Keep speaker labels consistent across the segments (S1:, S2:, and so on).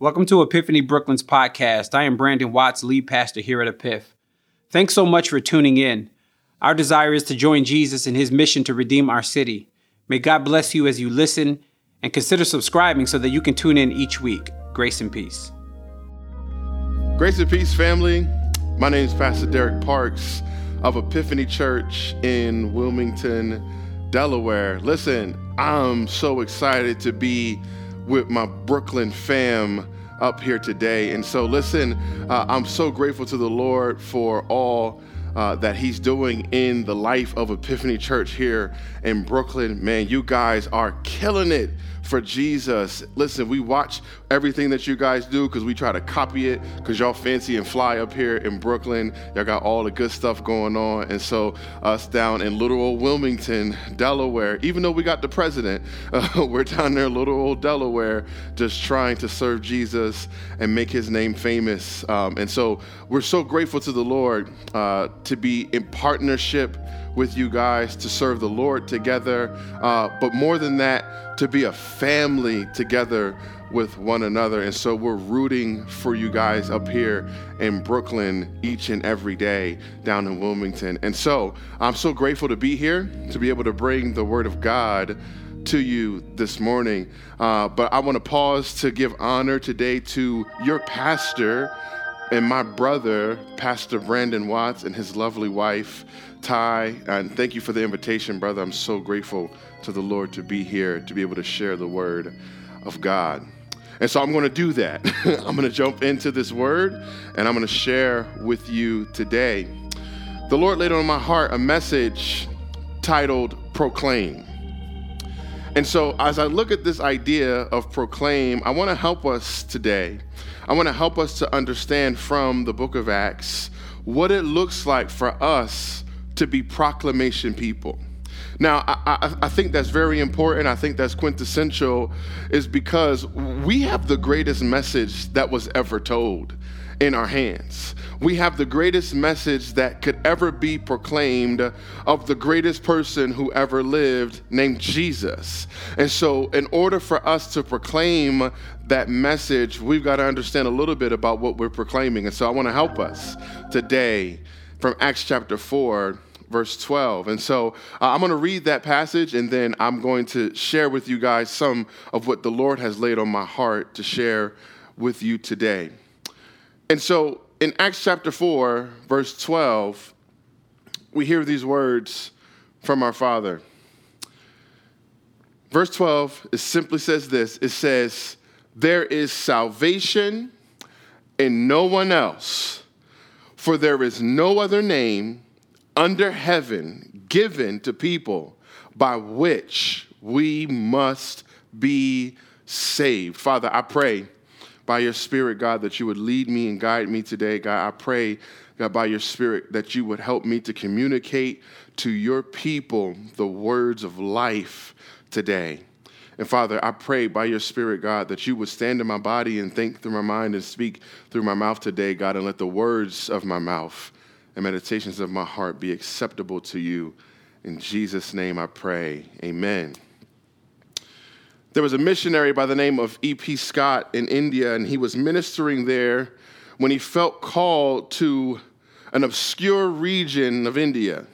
S1: Welcome to Epiphany Brooklyn's podcast. I am Brandon Watts, lead pastor here at Epiph. Thanks so much for tuning in. Our desire is to join Jesus in his mission to redeem our city. May God bless you as you listen and consider subscribing so that you can tune in each week. Grace and peace.
S2: Grace and peace, family. My name is Pastor Derek Parks of Epiphany Church in Wilmington, Delaware. Listen, I'm so excited to be with my Brooklyn fam up here today. And so, listen, uh, I'm so grateful to the Lord for all. Uh, that he's doing in the life of Epiphany Church here in Brooklyn. Man, you guys are killing it for Jesus. Listen, we watch everything that you guys do because we try to copy it because y'all fancy and fly up here in Brooklyn. Y'all got all the good stuff going on. And so, us down in little old Wilmington, Delaware, even though we got the president, uh, we're down there, little old Delaware, just trying to serve Jesus and make his name famous. Um, and so, we're so grateful to the Lord uh, to be in partnership with you guys to serve the Lord together. Uh, but more than that, to be a family together with one another. And so we're rooting for you guys up here in Brooklyn each and every day down in Wilmington. And so I'm so grateful to be here, to be able to bring the Word of God to you this morning. Uh, but I want to pause to give honor today to your pastor and my brother, Pastor Brandon Watts, and his lovely wife, Ty. And thank you for the invitation, brother. I'm so grateful to the Lord to be here, to be able to share the word of God. And so I'm going to do that. I'm going to jump into this word and I'm going to share with you today. The Lord laid on my heart a message titled Proclaim. And so, as I look at this idea of proclaim, I want to help us today. I want to help us to understand from the book of Acts what it looks like for us to be proclamation people. Now, I, I, I, think that's very important. I think that's quintessential, is because we have the greatest message that was ever told in our hands. We have the greatest message that could ever be proclaimed of the greatest person who ever lived, named Jesus. And so, in order for us to proclaim that message, we've got to understand a little bit about what we're proclaiming. And so, I want to help us today from Acts chapter 4 verse 12. And so uh, I'm going to read that passage and then I'm going to share with you guys some of what the Lord has laid on my heart to share with you today. And so in Acts chapter 4, verse 12, we hear these words from our Father. Verse 12 it simply says this it says, There is salvation in no one else, for there is no other name under heaven given to people by which we must be saved. Father, I pray by your Spirit, God, that you would lead me and guide me today. God, I pray, God, by your Spirit, that you would help me to communicate to your people the words of life today. And Father, I pray by your Spirit, God, that you would stand in my body and think through my mind and speak through my mouth today, God, and let the words of my mouth and meditations of my heart be acceptable to you. In Jesus' name I pray. Amen. There was a missionary by the name of E.P. Scott in India, and he was ministering there when he felt called to an obscure region of India.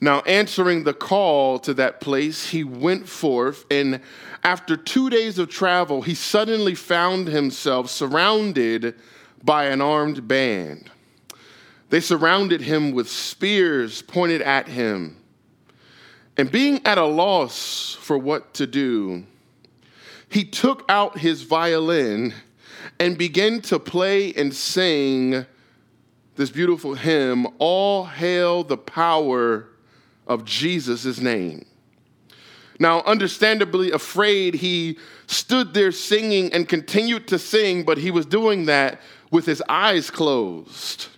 S2: Now, answering the call to that place, he went forth, and after two days of travel, he suddenly found himself surrounded by an armed band. They surrounded him with spears pointed at him. And being at a loss for what to do, he took out his violin and began to play and sing this beautiful hymn, All Hail the Power of Jesus' Name. Now, understandably afraid, he stood there singing and continued to sing, but he was doing that with his eyes closed.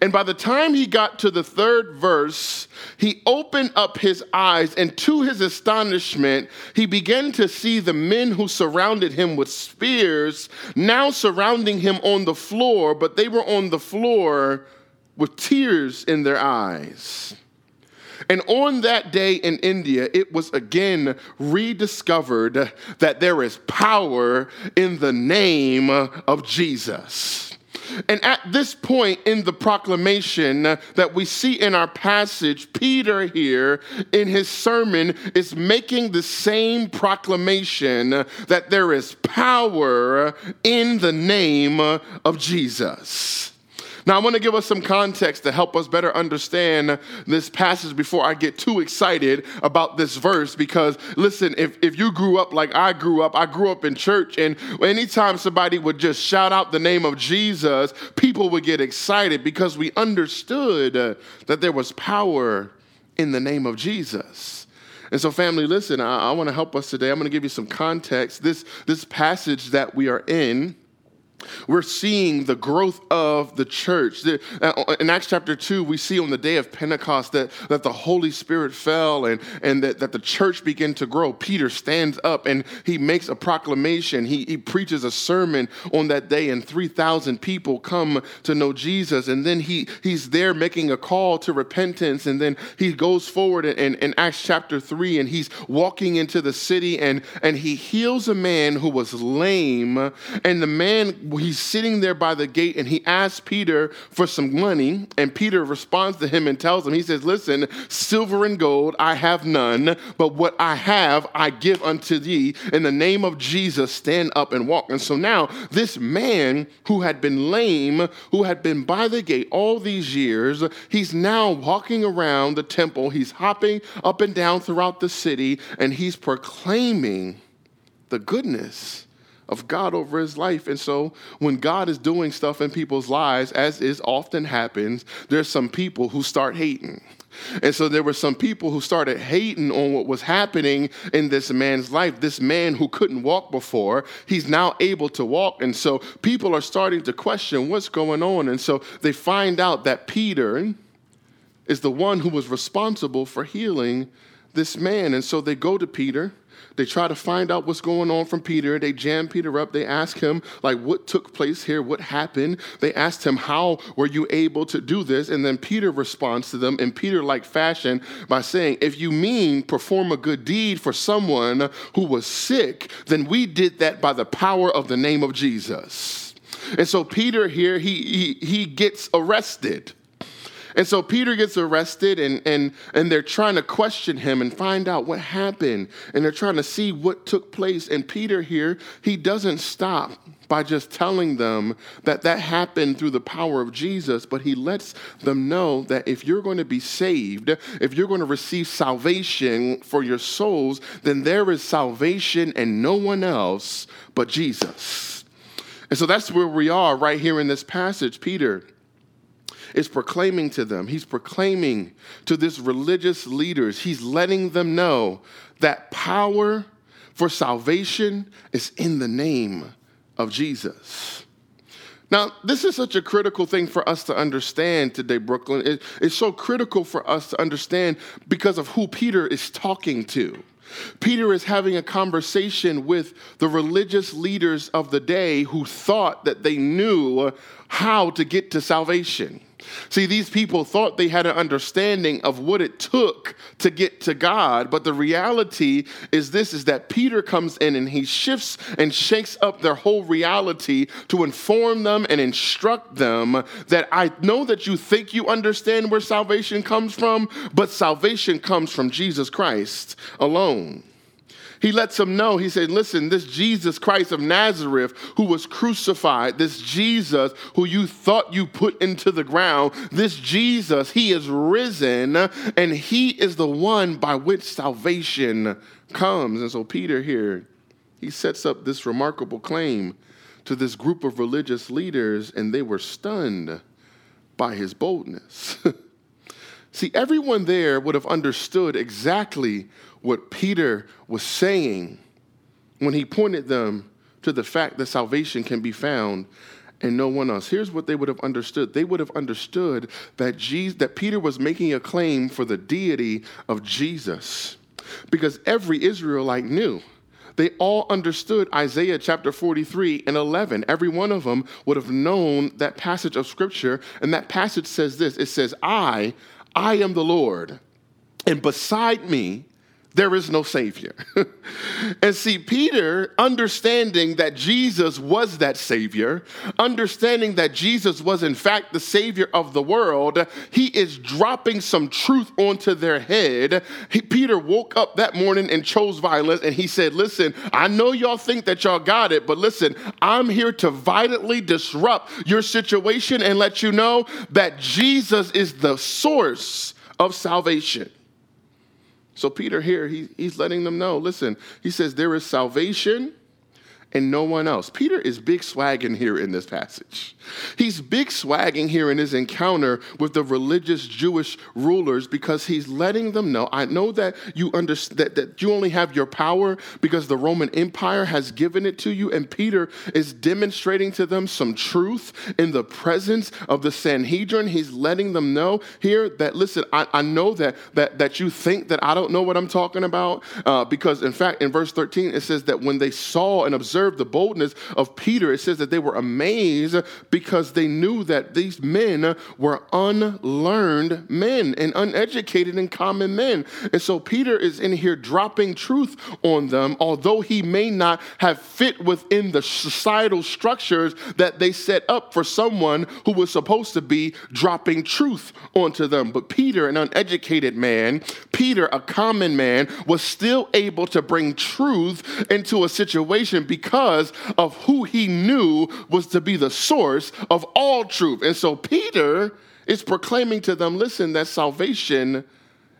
S2: And by the time he got to the third verse, he opened up his eyes, and to his astonishment, he began to see the men who surrounded him with spears now surrounding him on the floor, but they were on the floor with tears in their eyes. And on that day in India, it was again rediscovered that there is power in the name of Jesus. And at this point in the proclamation that we see in our passage, Peter here in his sermon is making the same proclamation that there is power in the name of Jesus. Now, I want to give us some context to help us better understand this passage before I get too excited about this verse. Because, listen, if, if you grew up like I grew up, I grew up in church, and anytime somebody would just shout out the name of Jesus, people would get excited because we understood that there was power in the name of Jesus. And so, family, listen, I, I want to help us today. I'm going to give you some context. This, this passage that we are in we're seeing the growth of the church. Uh, in Acts chapter 2, we see on the day of Pentecost that, that the Holy Spirit fell and, and that, that the church began to grow. Peter stands up and he makes a proclamation. He, he preaches a sermon on that day, and 3,000 people come to know Jesus. And then he, he's there making a call to repentance. And then he goes forward in, in Acts chapter 3 and he's walking into the city and, and he heals a man who was lame. And the man he's sitting there by the gate and he asks Peter for some money. And Peter responds to him and tells him, He says, Listen, silver and gold I have none, but what I have I give unto thee. In the name of Jesus, stand up and walk. And so now, this man who had been lame, who had been by the gate all these years, he's now walking around the temple. He's hopping up and down throughout the city and he's proclaiming the goodness of God over his life. And so when God is doing stuff in people's lives, as is often happens, there's some people who start hating. And so there were some people who started hating on what was happening in this man's life. This man who couldn't walk before, he's now able to walk. And so people are starting to question what's going on. And so they find out that Peter is the one who was responsible for healing this man. And so they go to Peter they try to find out what's going on from Peter. They jam Peter up. They ask him, like, what took place here? What happened? They asked him, how were you able to do this? And then Peter responds to them in Peter like fashion by saying, if you mean perform a good deed for someone who was sick, then we did that by the power of the name of Jesus. And so Peter here, he, he, he gets arrested. And so Peter gets arrested and, and, and they're trying to question him and find out what happened. And they're trying to see what took place. And Peter here, he doesn't stop by just telling them that that happened through the power of Jesus, but he lets them know that if you're going to be saved, if you're going to receive salvation for your souls, then there is salvation and no one else but Jesus. And so that's where we are right here in this passage. Peter is proclaiming to them. He's proclaiming to this religious leaders. He's letting them know that power for salvation is in the name of Jesus. Now, this is such a critical thing for us to understand today, Brooklyn. It, it's so critical for us to understand because of who Peter is talking to. Peter is having a conversation with the religious leaders of the day who thought that they knew how to get to salvation. See, these people thought they had an understanding of what it took to get to God, but the reality is this is that Peter comes in and he shifts and shakes up their whole reality to inform them and instruct them that I know that you think you understand where salvation comes from, but salvation comes from Jesus Christ alone. He lets them know, he said, Listen, this Jesus Christ of Nazareth who was crucified, this Jesus who you thought you put into the ground, this Jesus, he is risen and he is the one by which salvation comes. And so Peter here, he sets up this remarkable claim to this group of religious leaders, and they were stunned by his boldness. See, everyone there would have understood exactly what Peter was saying when he pointed them to the fact that salvation can be found and no one else. Here's what they would have understood. They would have understood that Jesus, that Peter was making a claim for the deity of Jesus. Because every Israelite knew. They all understood Isaiah chapter 43 and 11. Every one of them would have known that passage of scripture. And that passage says this it says, I, I am the Lord and beside me there is no Savior. and see, Peter, understanding that Jesus was that Savior, understanding that Jesus was in fact the Savior of the world, he is dropping some truth onto their head. He, Peter woke up that morning and chose violence, and he said, Listen, I know y'all think that y'all got it, but listen, I'm here to violently disrupt your situation and let you know that Jesus is the source of salvation. So, Peter here, he, he's letting them know listen, he says, there is salvation and no one else. Peter is big swagging here in this passage. He's big swagging here in his encounter with the religious Jewish rulers because he's letting them know I know that you understand that, that you only have your power because the Roman Empire has given it to you. And Peter is demonstrating to them some truth in the presence of the Sanhedrin. He's letting them know here that listen, I, I know that, that that you think that I don't know what I'm talking about. Uh, because in fact, in verse 13, it says that when they saw and observed observed the boldness of Peter, it says that they were amazed because they knew that these men were unlearned men and uneducated and common men. And so Peter is in here dropping truth on them, although he may not have fit within the societal structures that they set up for someone who was supposed to be dropping truth onto them. But Peter, an uneducated man, Peter, a common man, was still able to bring truth into a situation because because of who he knew was to be the source of all truth. And so Peter is proclaiming to them listen, that salvation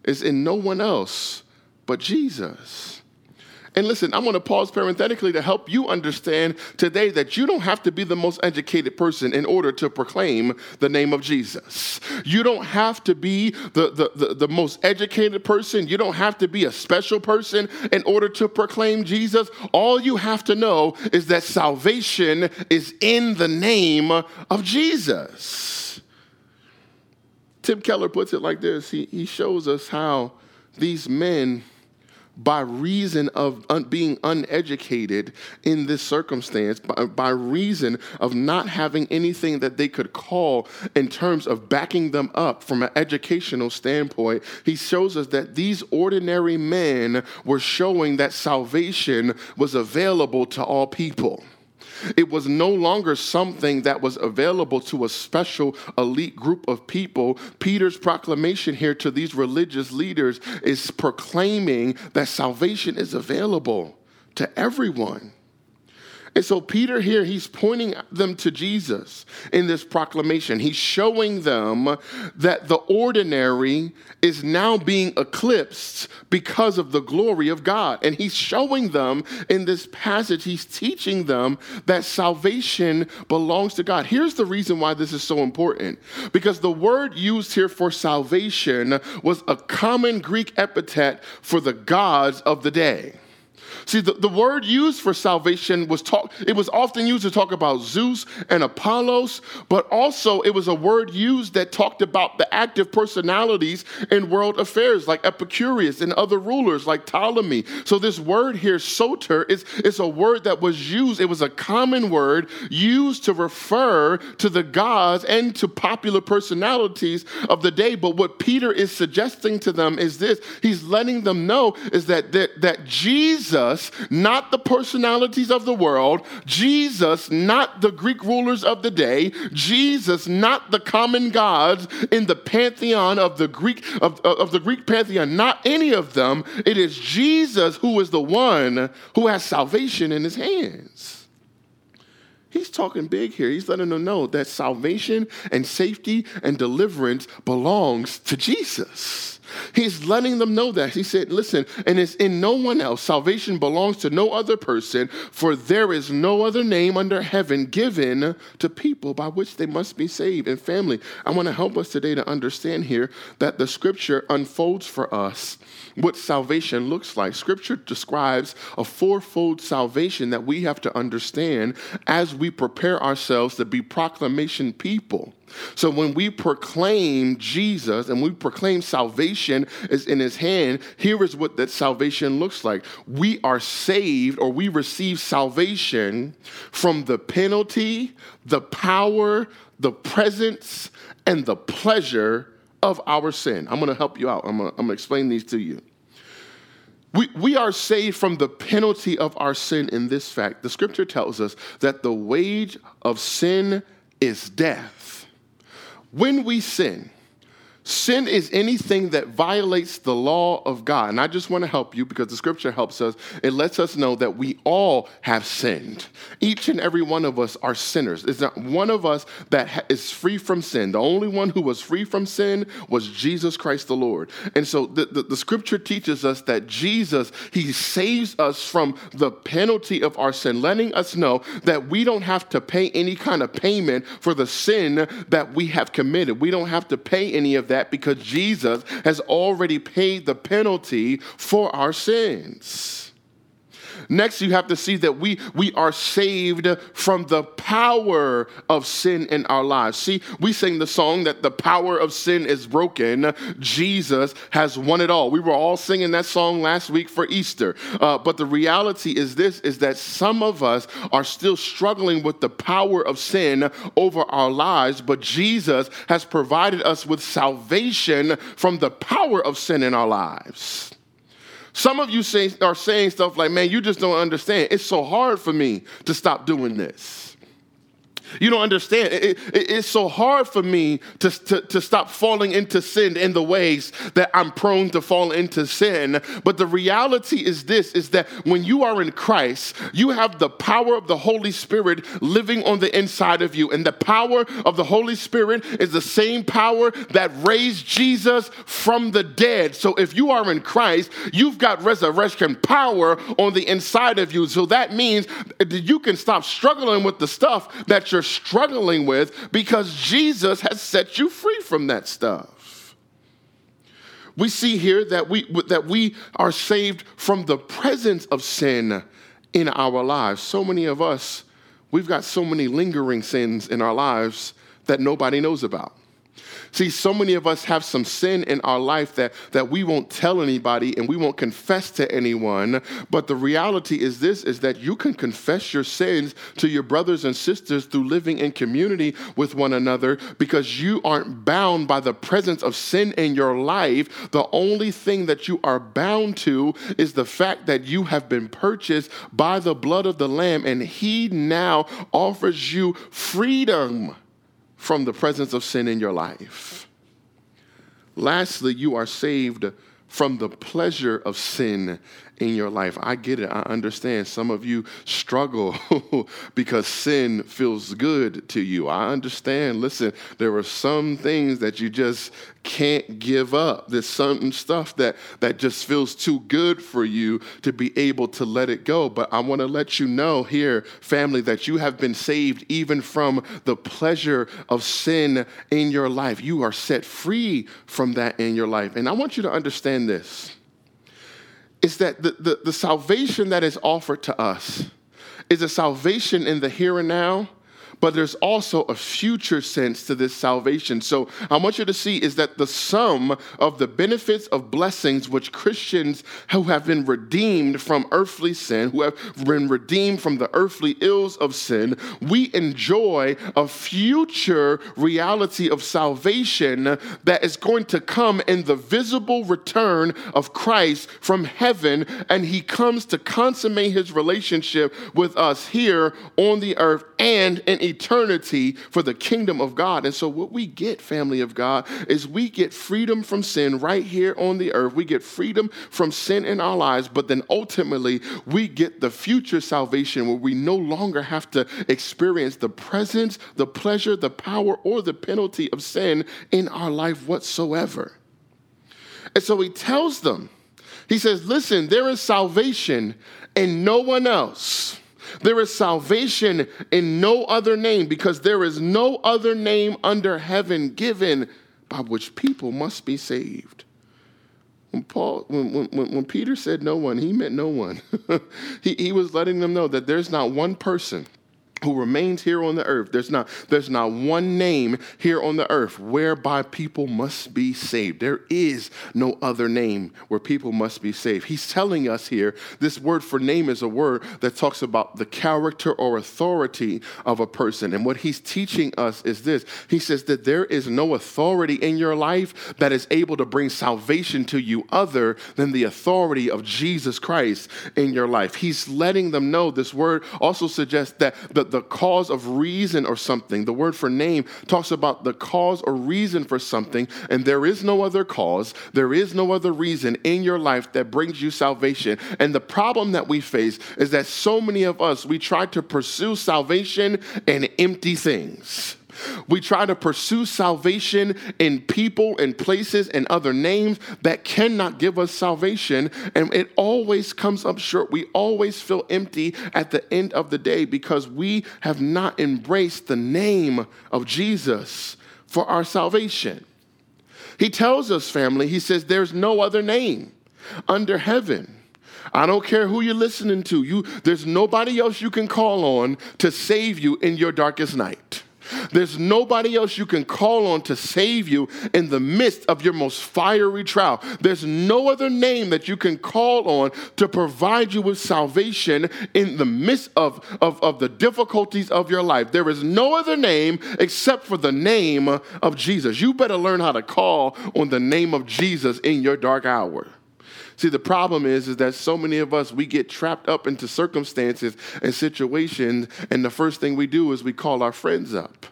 S2: is in no one else but Jesus. And listen, I'm going to pause parenthetically to help you understand today that you don't have to be the most educated person in order to proclaim the name of Jesus. You don't have to be the, the, the, the most educated person. You don't have to be a special person in order to proclaim Jesus. All you have to know is that salvation is in the name of Jesus. Tim Keller puts it like this he, he shows us how these men by reason of un- being uneducated in this circumstance, by, by reason of not having anything that they could call in terms of backing them up from an educational standpoint, he shows us that these ordinary men were showing that salvation was available to all people. It was no longer something that was available to a special elite group of people. Peter's proclamation here to these religious leaders is proclaiming that salvation is available to everyone. And so, Peter here, he's pointing them to Jesus in this proclamation. He's showing them that the ordinary is now being eclipsed because of the glory of God. And he's showing them in this passage, he's teaching them that salvation belongs to God. Here's the reason why this is so important because the word used here for salvation was a common Greek epithet for the gods of the day. See, the, the word used for salvation was talk, it was often used to talk about Zeus and Apollos, but also it was a word used that talked about the active personalities in world affairs, like Epicurus and other rulers like Ptolemy. So this word here, soter, is, is a word that was used, it was a common word used to refer to the gods and to popular personalities of the day. But what Peter is suggesting to them is this he's letting them know is that, that, that Jesus Jesus, not the personalities of the world, Jesus, not the Greek rulers of the day, Jesus, not the common gods in the pantheon of the Greek of, of the Greek pantheon, not any of them. It is Jesus who is the one who has salvation in his hands. He's talking big here. He's letting them know that salvation and safety and deliverance belongs to Jesus. He's letting them know that. He said, Listen, and it's in no one else. Salvation belongs to no other person, for there is no other name under heaven given to people by which they must be saved. And family, I want to help us today to understand here that the scripture unfolds for us what salvation looks like. Scripture describes a fourfold salvation that we have to understand as we prepare ourselves to be proclamation people. So when we proclaim Jesus and we proclaim salvation is in his hand, here is what that salvation looks like. We are saved or we receive salvation from the penalty, the power, the presence, and the pleasure of our sin. I'm going to help you out. I'm going to explain these to you. We, we are saved from the penalty of our sin in this fact. The scripture tells us that the wage of sin is death. When we sin, Sin is anything that violates the law of God. And I just want to help you because the scripture helps us. It lets us know that we all have sinned. Each and every one of us are sinners. There's not one of us that is free from sin. The only one who was free from sin was Jesus Christ the Lord. And so the, the, the scripture teaches us that Jesus, he saves us from the penalty of our sin, letting us know that we don't have to pay any kind of payment for the sin that we have committed. We don't have to pay any of that that because Jesus has already paid the penalty for our sins. Next, you have to see that we, we are saved from the power of sin in our lives. See, we sing the song that the power of sin is broken. Jesus has won it all. We were all singing that song last week for Easter. Uh, but the reality is this is that some of us are still struggling with the power of sin over our lives, but Jesus has provided us with salvation from the power of sin in our lives. Some of you say, are saying stuff like, man, you just don't understand. It's so hard for me to stop doing this. You don't understand. It, it, it's so hard for me to, to, to stop falling into sin in the ways that I'm prone to fall into sin. But the reality is this is that when you are in Christ, you have the power of the Holy Spirit living on the inside of you. And the power of the Holy Spirit is the same power that raised Jesus from the dead. So if you are in Christ, you've got resurrection power on the inside of you. So that means that you can stop struggling with the stuff that you're struggling with because Jesus has set you free from that stuff. We see here that we, that we are saved from the presence of sin in our lives. So many of us, we've got so many lingering sins in our lives that nobody knows about. See, so many of us have some sin in our life that, that we won't tell anybody and we won't confess to anyone. But the reality is this is that you can confess your sins to your brothers and sisters through living in community with one another because you aren't bound by the presence of sin in your life. The only thing that you are bound to is the fact that you have been purchased by the blood of the Lamb and He now offers you freedom from the presence of sin in your life. Lastly, you are saved from the pleasure of sin in your life. I get it. I understand. Some of you struggle because sin feels good to you. I understand. Listen, there are some things that you just can't give up. There's some stuff that, that just feels too good for you to be able to let it go. But I want to let you know here, family, that you have been saved even from the pleasure of sin in your life. You are set free from that in your life. And I want you to understand this is that the, the, the salvation that is offered to us is a salvation in the here and now but there's also a future sense to this salvation. So I want you to see is that the sum of the benefits of blessings which Christians who have been redeemed from earthly sin, who have been redeemed from the earthly ills of sin, we enjoy a future reality of salvation that is going to come in the visible return of Christ from heaven, and he comes to consummate his relationship with us here on the earth and in eternity eternity for the kingdom of God. And so, what we get, family of God, is we get freedom from sin right here on the earth. We get freedom from sin in our lives, but then ultimately, we get the future salvation where we no longer have to experience the presence, the pleasure, the power, or the penalty of sin in our life whatsoever. And so, he tells them, he says, Listen, there is salvation in no one else. There is salvation in no other name because there is no other name under heaven given by which people must be saved. When Paul, when, when, when Peter said no one, he meant no one. he, he was letting them know that there's not one person who remains here on the earth. There's not, there's not one name here on the earth whereby people must be saved. There is no other name where people must be saved. He's telling us here this word for name is a word that talks about the character or authority of a person. And what he's teaching us is this He says that there is no authority in your life that is able to bring salvation to you other than the authority of Jesus Christ in your life. He's letting them know this word also suggests that the the cause of reason or something. The word for name talks about the cause or reason for something, and there is no other cause, there is no other reason in your life that brings you salvation. And the problem that we face is that so many of us, we try to pursue salvation in empty things. We try to pursue salvation in people and places and other names that cannot give us salvation. And it always comes up short. We always feel empty at the end of the day because we have not embraced the name of Jesus for our salvation. He tells us, family, he says, there's no other name under heaven. I don't care who you're listening to. You, there's nobody else you can call on to save you in your darkest night. There's nobody else you can call on to save you in the midst of your most fiery trial. There's no other name that you can call on to provide you with salvation in the midst of, of, of the difficulties of your life. There is no other name except for the name of Jesus. You better learn how to call on the name of Jesus in your dark hour. See, the problem is, is that so many of us, we get trapped up into circumstances and situations, and the first thing we do is we call our friends up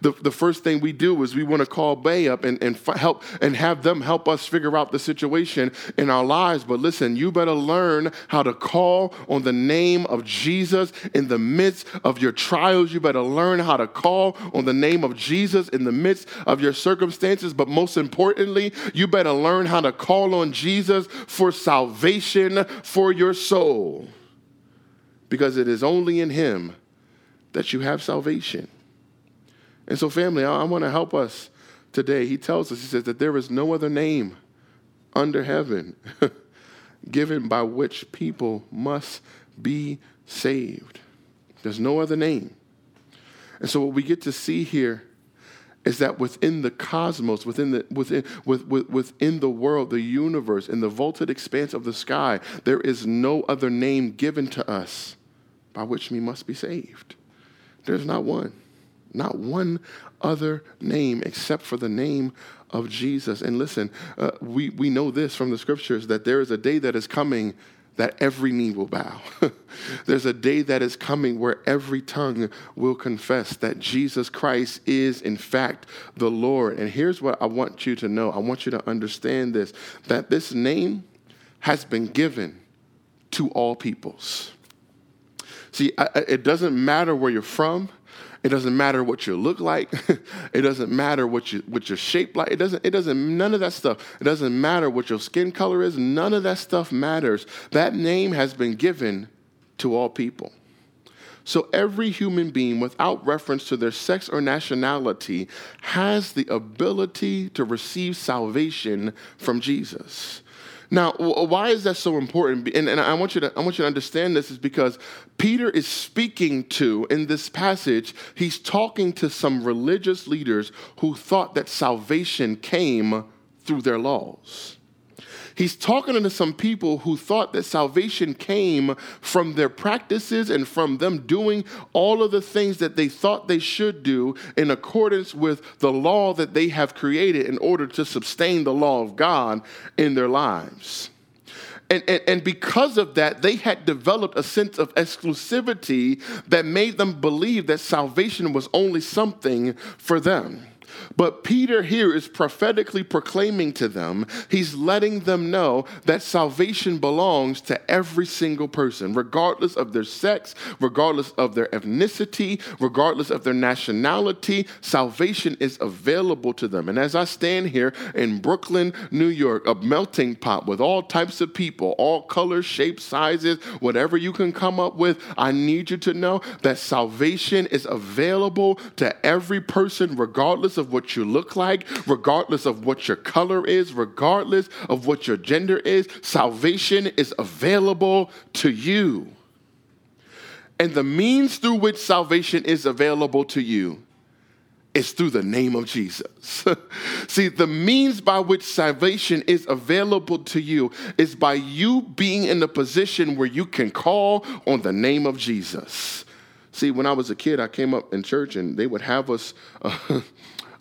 S2: the, the first thing we do is we want to call Bay up and, and f- help and have them help us figure out the situation in our lives. But listen, you better learn how to call on the name of Jesus in the midst of your trials. You better learn how to call on the name of Jesus in the midst of your circumstances. But most importantly, you better learn how to call on Jesus for salvation for your soul. Because it is only in Him that you have salvation. And so, family, I, I want to help us today. He tells us, he says that there is no other name under heaven given by which people must be saved. There's no other name. And so, what we get to see here is that within the cosmos, within the, within, with, with, within the world, the universe, in the vaulted expanse of the sky, there is no other name given to us by which we must be saved. There's not one not one other name except for the name of Jesus. And listen, uh, we, we know this from the scriptures that there is a day that is coming that every knee will bow. There's a day that is coming where every tongue will confess that Jesus Christ is, in fact, the Lord. And here's what I want you to know I want you to understand this that this name has been given to all peoples. See, it doesn't matter where you're from. It doesn't matter what you look like. it doesn't matter what you what you're shaped like. It doesn't, it doesn't, none of that stuff. It doesn't matter what your skin color is. None of that stuff matters. That name has been given to all people. So every human being, without reference to their sex or nationality, has the ability to receive salvation from Jesus. Now, why is that so important? And, and, I, want you to, I want you to understand this is because Peter is speaking to, in this passage, he's talking to some religious leaders who thought that salvation came through their laws. He's talking to some people who thought that salvation came from their practices and from them doing all of the things that they thought they should do in accordance with the law that they have created in order to sustain the law of God in their lives. And, and, and, because of that, they had developed a sense of exclusivity that made them believe that salvation was only something for them. But Peter here is prophetically proclaiming to them, he's letting them know that salvation belongs to every single person, regardless of their sex, regardless of their ethnicity, regardless of their nationality. Salvation is available to them. And as I stand here in Brooklyn, New York, a melting pot with all types of people, all colors, shapes, sizes, whatever you can come up with, I need you to know that salvation is available to every person, regardless of what you look like, regardless of what your color is, regardless of what your gender is. Salvation is available to you. And the means through which salvation is available to you is through the name of Jesus. See, the means by which salvation is available to you is by you being in a position where you can call on the name of Jesus. See, when I was a kid, I came up in church and they would have us. Uh,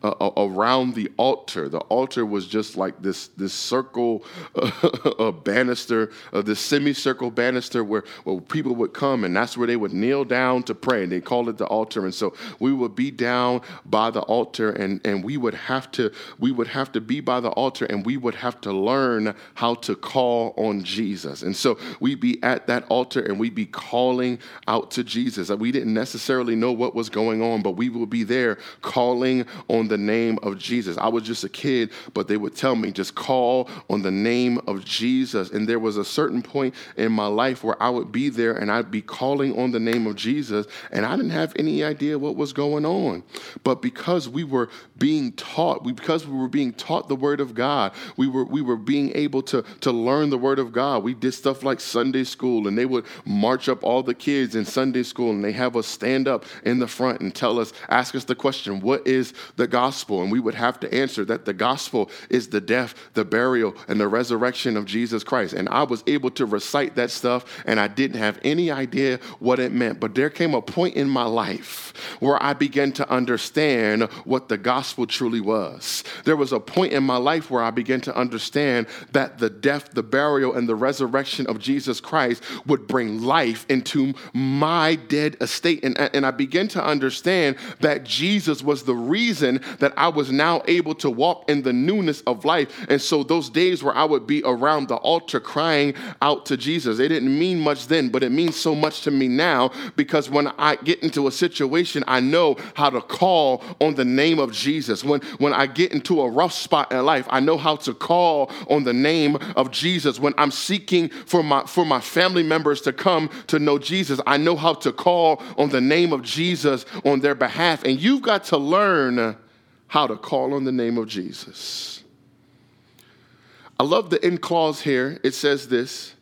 S2: uh, around the altar. The altar was just like this, this circle uh, banister, uh, this semicircle banister where, where people would come and that's where they would kneel down to pray. And they called it the altar. And so we would be down by the altar and, and we would have to we would have to be by the altar and we would have to learn how to call on Jesus. And so we'd be at that altar and we'd be calling out to Jesus. We didn't necessarily know what was going on, but we would be there calling on the name of Jesus. I was just a kid, but they would tell me, just call on the name of Jesus. And there was a certain point in my life where I would be there and I'd be calling on the name of Jesus, and I didn't have any idea what was going on. But because we were being taught, we, because we were being taught the Word of God, we were, we were being able to, to learn the Word of God. We did stuff like Sunday school, and they would march up all the kids in Sunday school, and they have us stand up in the front and tell us, ask us the question, what is the gospel? Gospel, and we would have to answer that the gospel is the death, the burial, and the resurrection of Jesus Christ. And I was able to recite that stuff, and I didn't have any idea what it meant. But there came a point in my life where I began to understand what the gospel truly was. There was a point in my life where I began to understand that the death, the burial, and the resurrection of Jesus Christ would bring life into my dead estate. And, and I began to understand that Jesus was the reason that I was now able to walk in the newness of life. And so those days where I would be around the altar crying out to Jesus, it didn't mean much then, but it means so much to me now because when I get into a situation, I know how to call on the name of Jesus. When, when I get into a rough spot in life, I know how to call on the name of Jesus. When I'm seeking for my, for my family members to come to know Jesus, I know how to call on the name of Jesus on their behalf. And you've got to learn how to call on the name of Jesus. I love the end clause here. It says this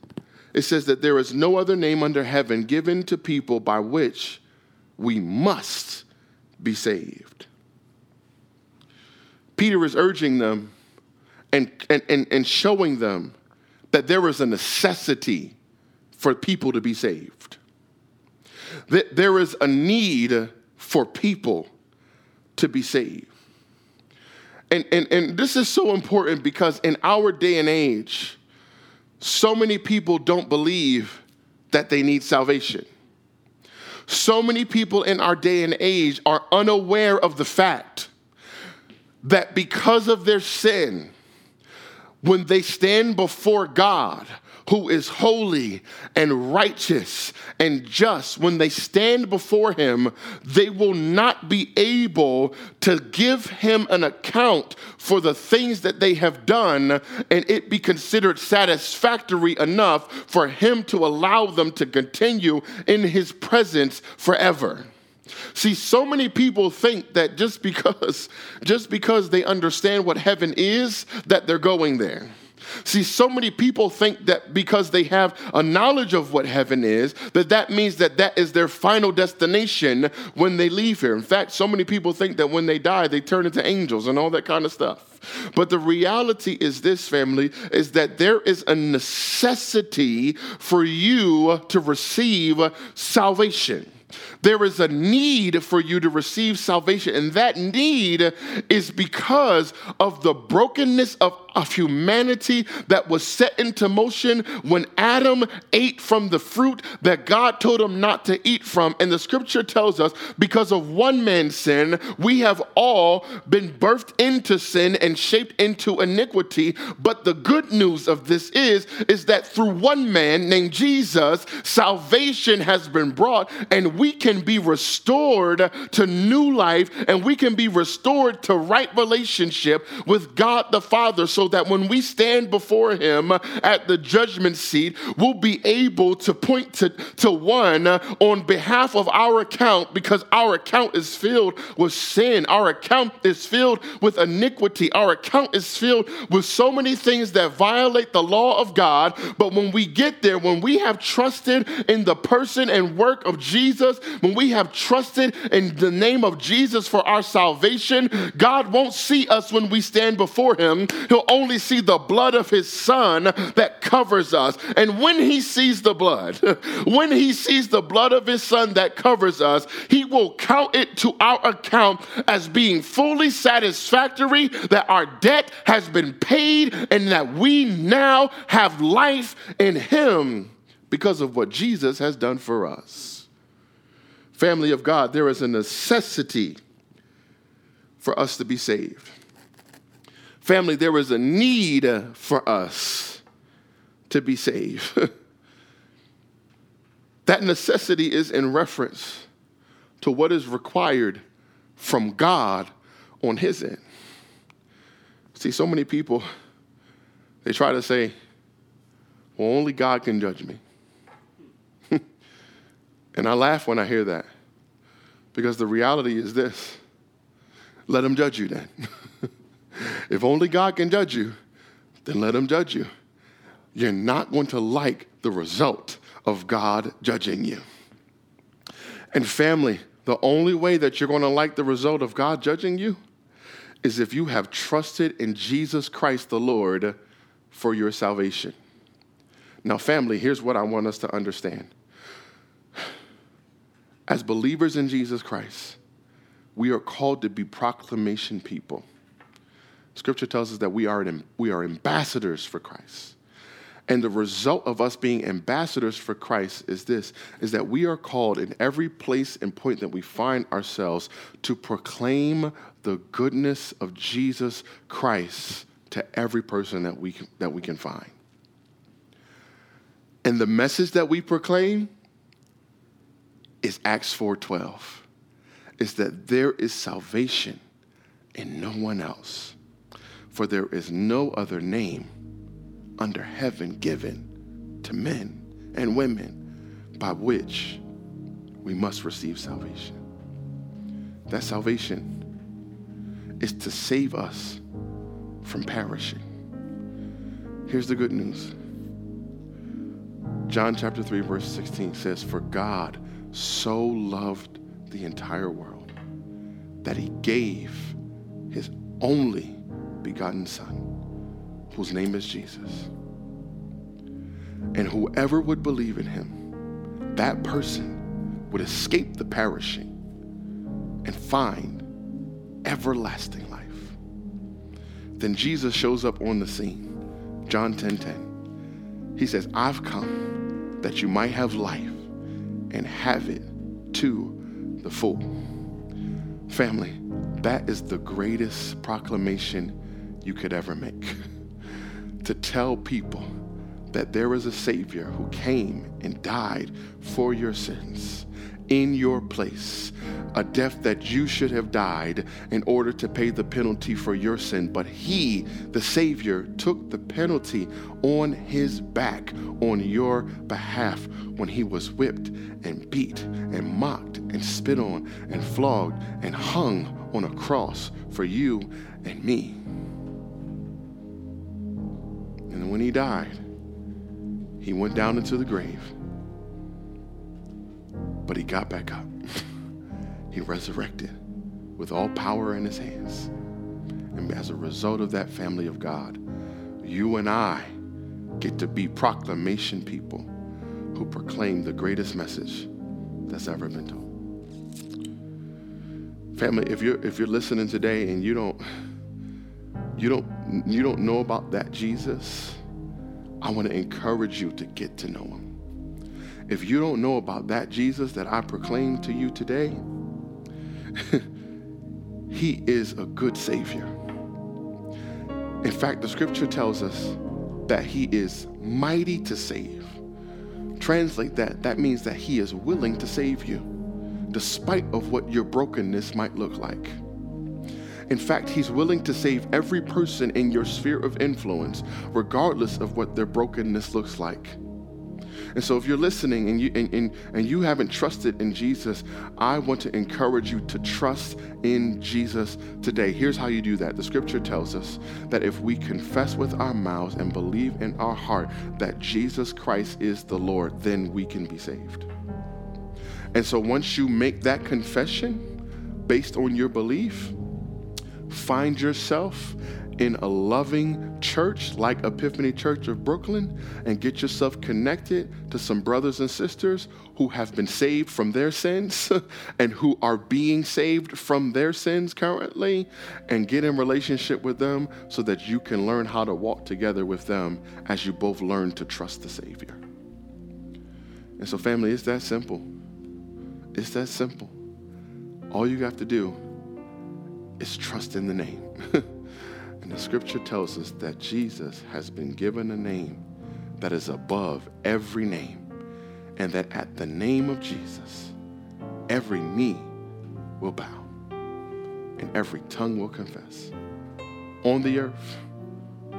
S2: it says that there is no other name under heaven given to people by which we must be saved. Peter is urging them and, and, and, and showing them that there is a necessity for people to be saved. That there is a need for people to be saved and, and, and this is so important because in our day and age, so many people don't believe that they need salvation. So many people in our day and age are unaware of the fact that because of their sin, when they stand before God, who is holy and righteous and just, when they stand before him, they will not be able to give him an account for the things that they have done and it be considered satisfactory enough for him to allow them to continue in his presence forever. See, so many people think that just because just because they understand what heaven is that they're going there. See, so many people think that because they have a knowledge of what heaven is, that that means that that is their final destination when they leave here. In fact, so many people think that when they die, they turn into angels and all that kind of stuff. But the reality is this, family, is that there is a necessity for you to receive salvation. There is a need for you to receive salvation, and that need is because of the brokenness of, of humanity that was set into motion when Adam ate from the fruit that God told him not to eat from. And the scripture tells us because of one man's sin, we have all been birthed into sin and shaped into iniquity. But the good news of this is, is that through one man named Jesus, salvation has been brought, and we can be restored to new life and we can be restored to right relationship with God the Father so that when we stand before Him at the judgment seat, we'll be able to point to, to one on behalf of our account because our account is filled with sin. Our account is filled with iniquity. Our account is filled with so many things that violate the law of God. But when we get there, when we have trusted in the person and work of Jesus, when we have trusted in the name of Jesus for our salvation, God won't see us when we stand before Him. He'll only see the blood of His Son that covers us. And when He sees the blood, when He sees the blood of His Son that covers us, He will count it to our account as being fully satisfactory that our debt has been paid and that we now have life in Him because of what Jesus has done for us. Family of God, there is a necessity for us to be saved. Family, there is a need for us to be saved. that necessity is in reference to what is required from God on His end. See, so many people, they try to say, well, only God can judge me. And I laugh when I hear that because the reality is this let Him judge you then. if only God can judge you, then let Him judge you. You're not going to like the result of God judging you. And family, the only way that you're going to like the result of God judging you is if you have trusted in Jesus Christ the Lord for your salvation. Now, family, here's what I want us to understand. As believers in Jesus Christ, we are called to be proclamation people. Scripture tells us that we are, an, we are ambassadors for Christ. And the result of us being ambassadors for Christ is this is that we are called in every place and point that we find ourselves to proclaim the goodness of Jesus Christ to every person that we that we can find. And the message that we proclaim is Acts 4:12. Is that there is salvation in no one else. For there is no other name under heaven given to men and women by which we must receive salvation. That salvation is to save us from perishing. Here's the good news John chapter 3, verse 16 says, For God so loved the entire world that he gave his only begotten Son whose name is Jesus. And whoever would believe in him, that person would escape the perishing and find everlasting life. Then Jesus shows up on the scene. John 10 10. He says, I've come that you might have life and have it to the full. Family, that is the greatest proclamation you could ever make. to tell people that there is a Savior who came and died for your sins in your place, a death that you should have died in order to pay the penalty for your sin. But He, the Savior, took the penalty on His back on your behalf when He was whipped and beat and mocked and spit on and flogged and hung on a cross for you and me. And when he died, he went down into the grave. But he got back up. he resurrected with all power in his hands. And as a result of that family of God, you and I get to be proclamation people who proclaim the greatest message that's ever been told. Family, if you're if you're listening today and you don't you don't you don't know about that Jesus, I want to encourage you to get to know him. If you don't know about that Jesus that I proclaim to you today, he is a good savior. In fact, the scripture tells us that he is mighty to save. Translate that, that means that he is willing to save you. despite of what your brokenness might look like. In fact, he's willing to save every person in your sphere of influence, regardless of what their brokenness looks like. And so if you're listening and you and, and, and you haven't trusted in Jesus, I want to encourage you to trust in Jesus today. Here's how you do that. The scripture tells us that if we confess with our mouths and believe in our heart that Jesus Christ is the Lord, then we can be saved. And so once you make that confession based on your belief, find yourself in a loving church like Epiphany Church of Brooklyn and get yourself connected to some brothers and sisters who have been saved from their sins and who are being saved from their sins currently and get in relationship with them so that you can learn how to walk together with them as you both learn to trust the Savior. And so, family, it's that simple. It's that simple. All you have to do is trust in the name. the scripture tells us that Jesus has been given a name that is above every name, and that at the name of Jesus, every knee will bow and every tongue will confess on the earth,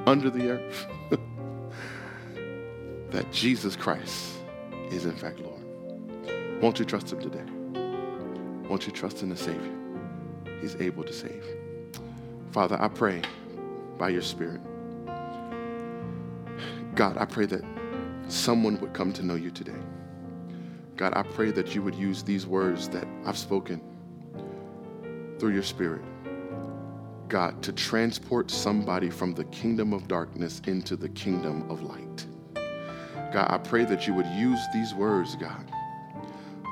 S2: under the earth, that Jesus Christ is in fact Lord. Won't you trust Him today? Won't you trust in the Savior? He's able to save. Father, I pray by your Spirit. God, I pray that someone would come to know you today. God, I pray that you would use these words that I've spoken through your Spirit, God, to transport somebody from the kingdom of darkness into the kingdom of light. God, I pray that you would use these words, God,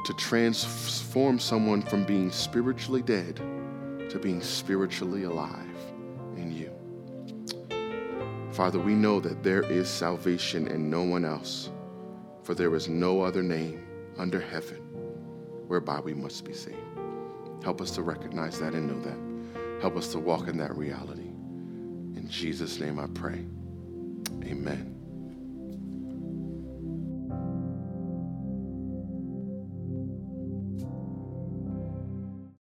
S2: to transform someone from being spiritually dead to being spiritually alive. Father, we know that there is salvation in no one else, for there is no other name under heaven whereby we must be saved. Help us to recognize that and know that. Help us to walk in that reality. In Jesus' name I pray. Amen.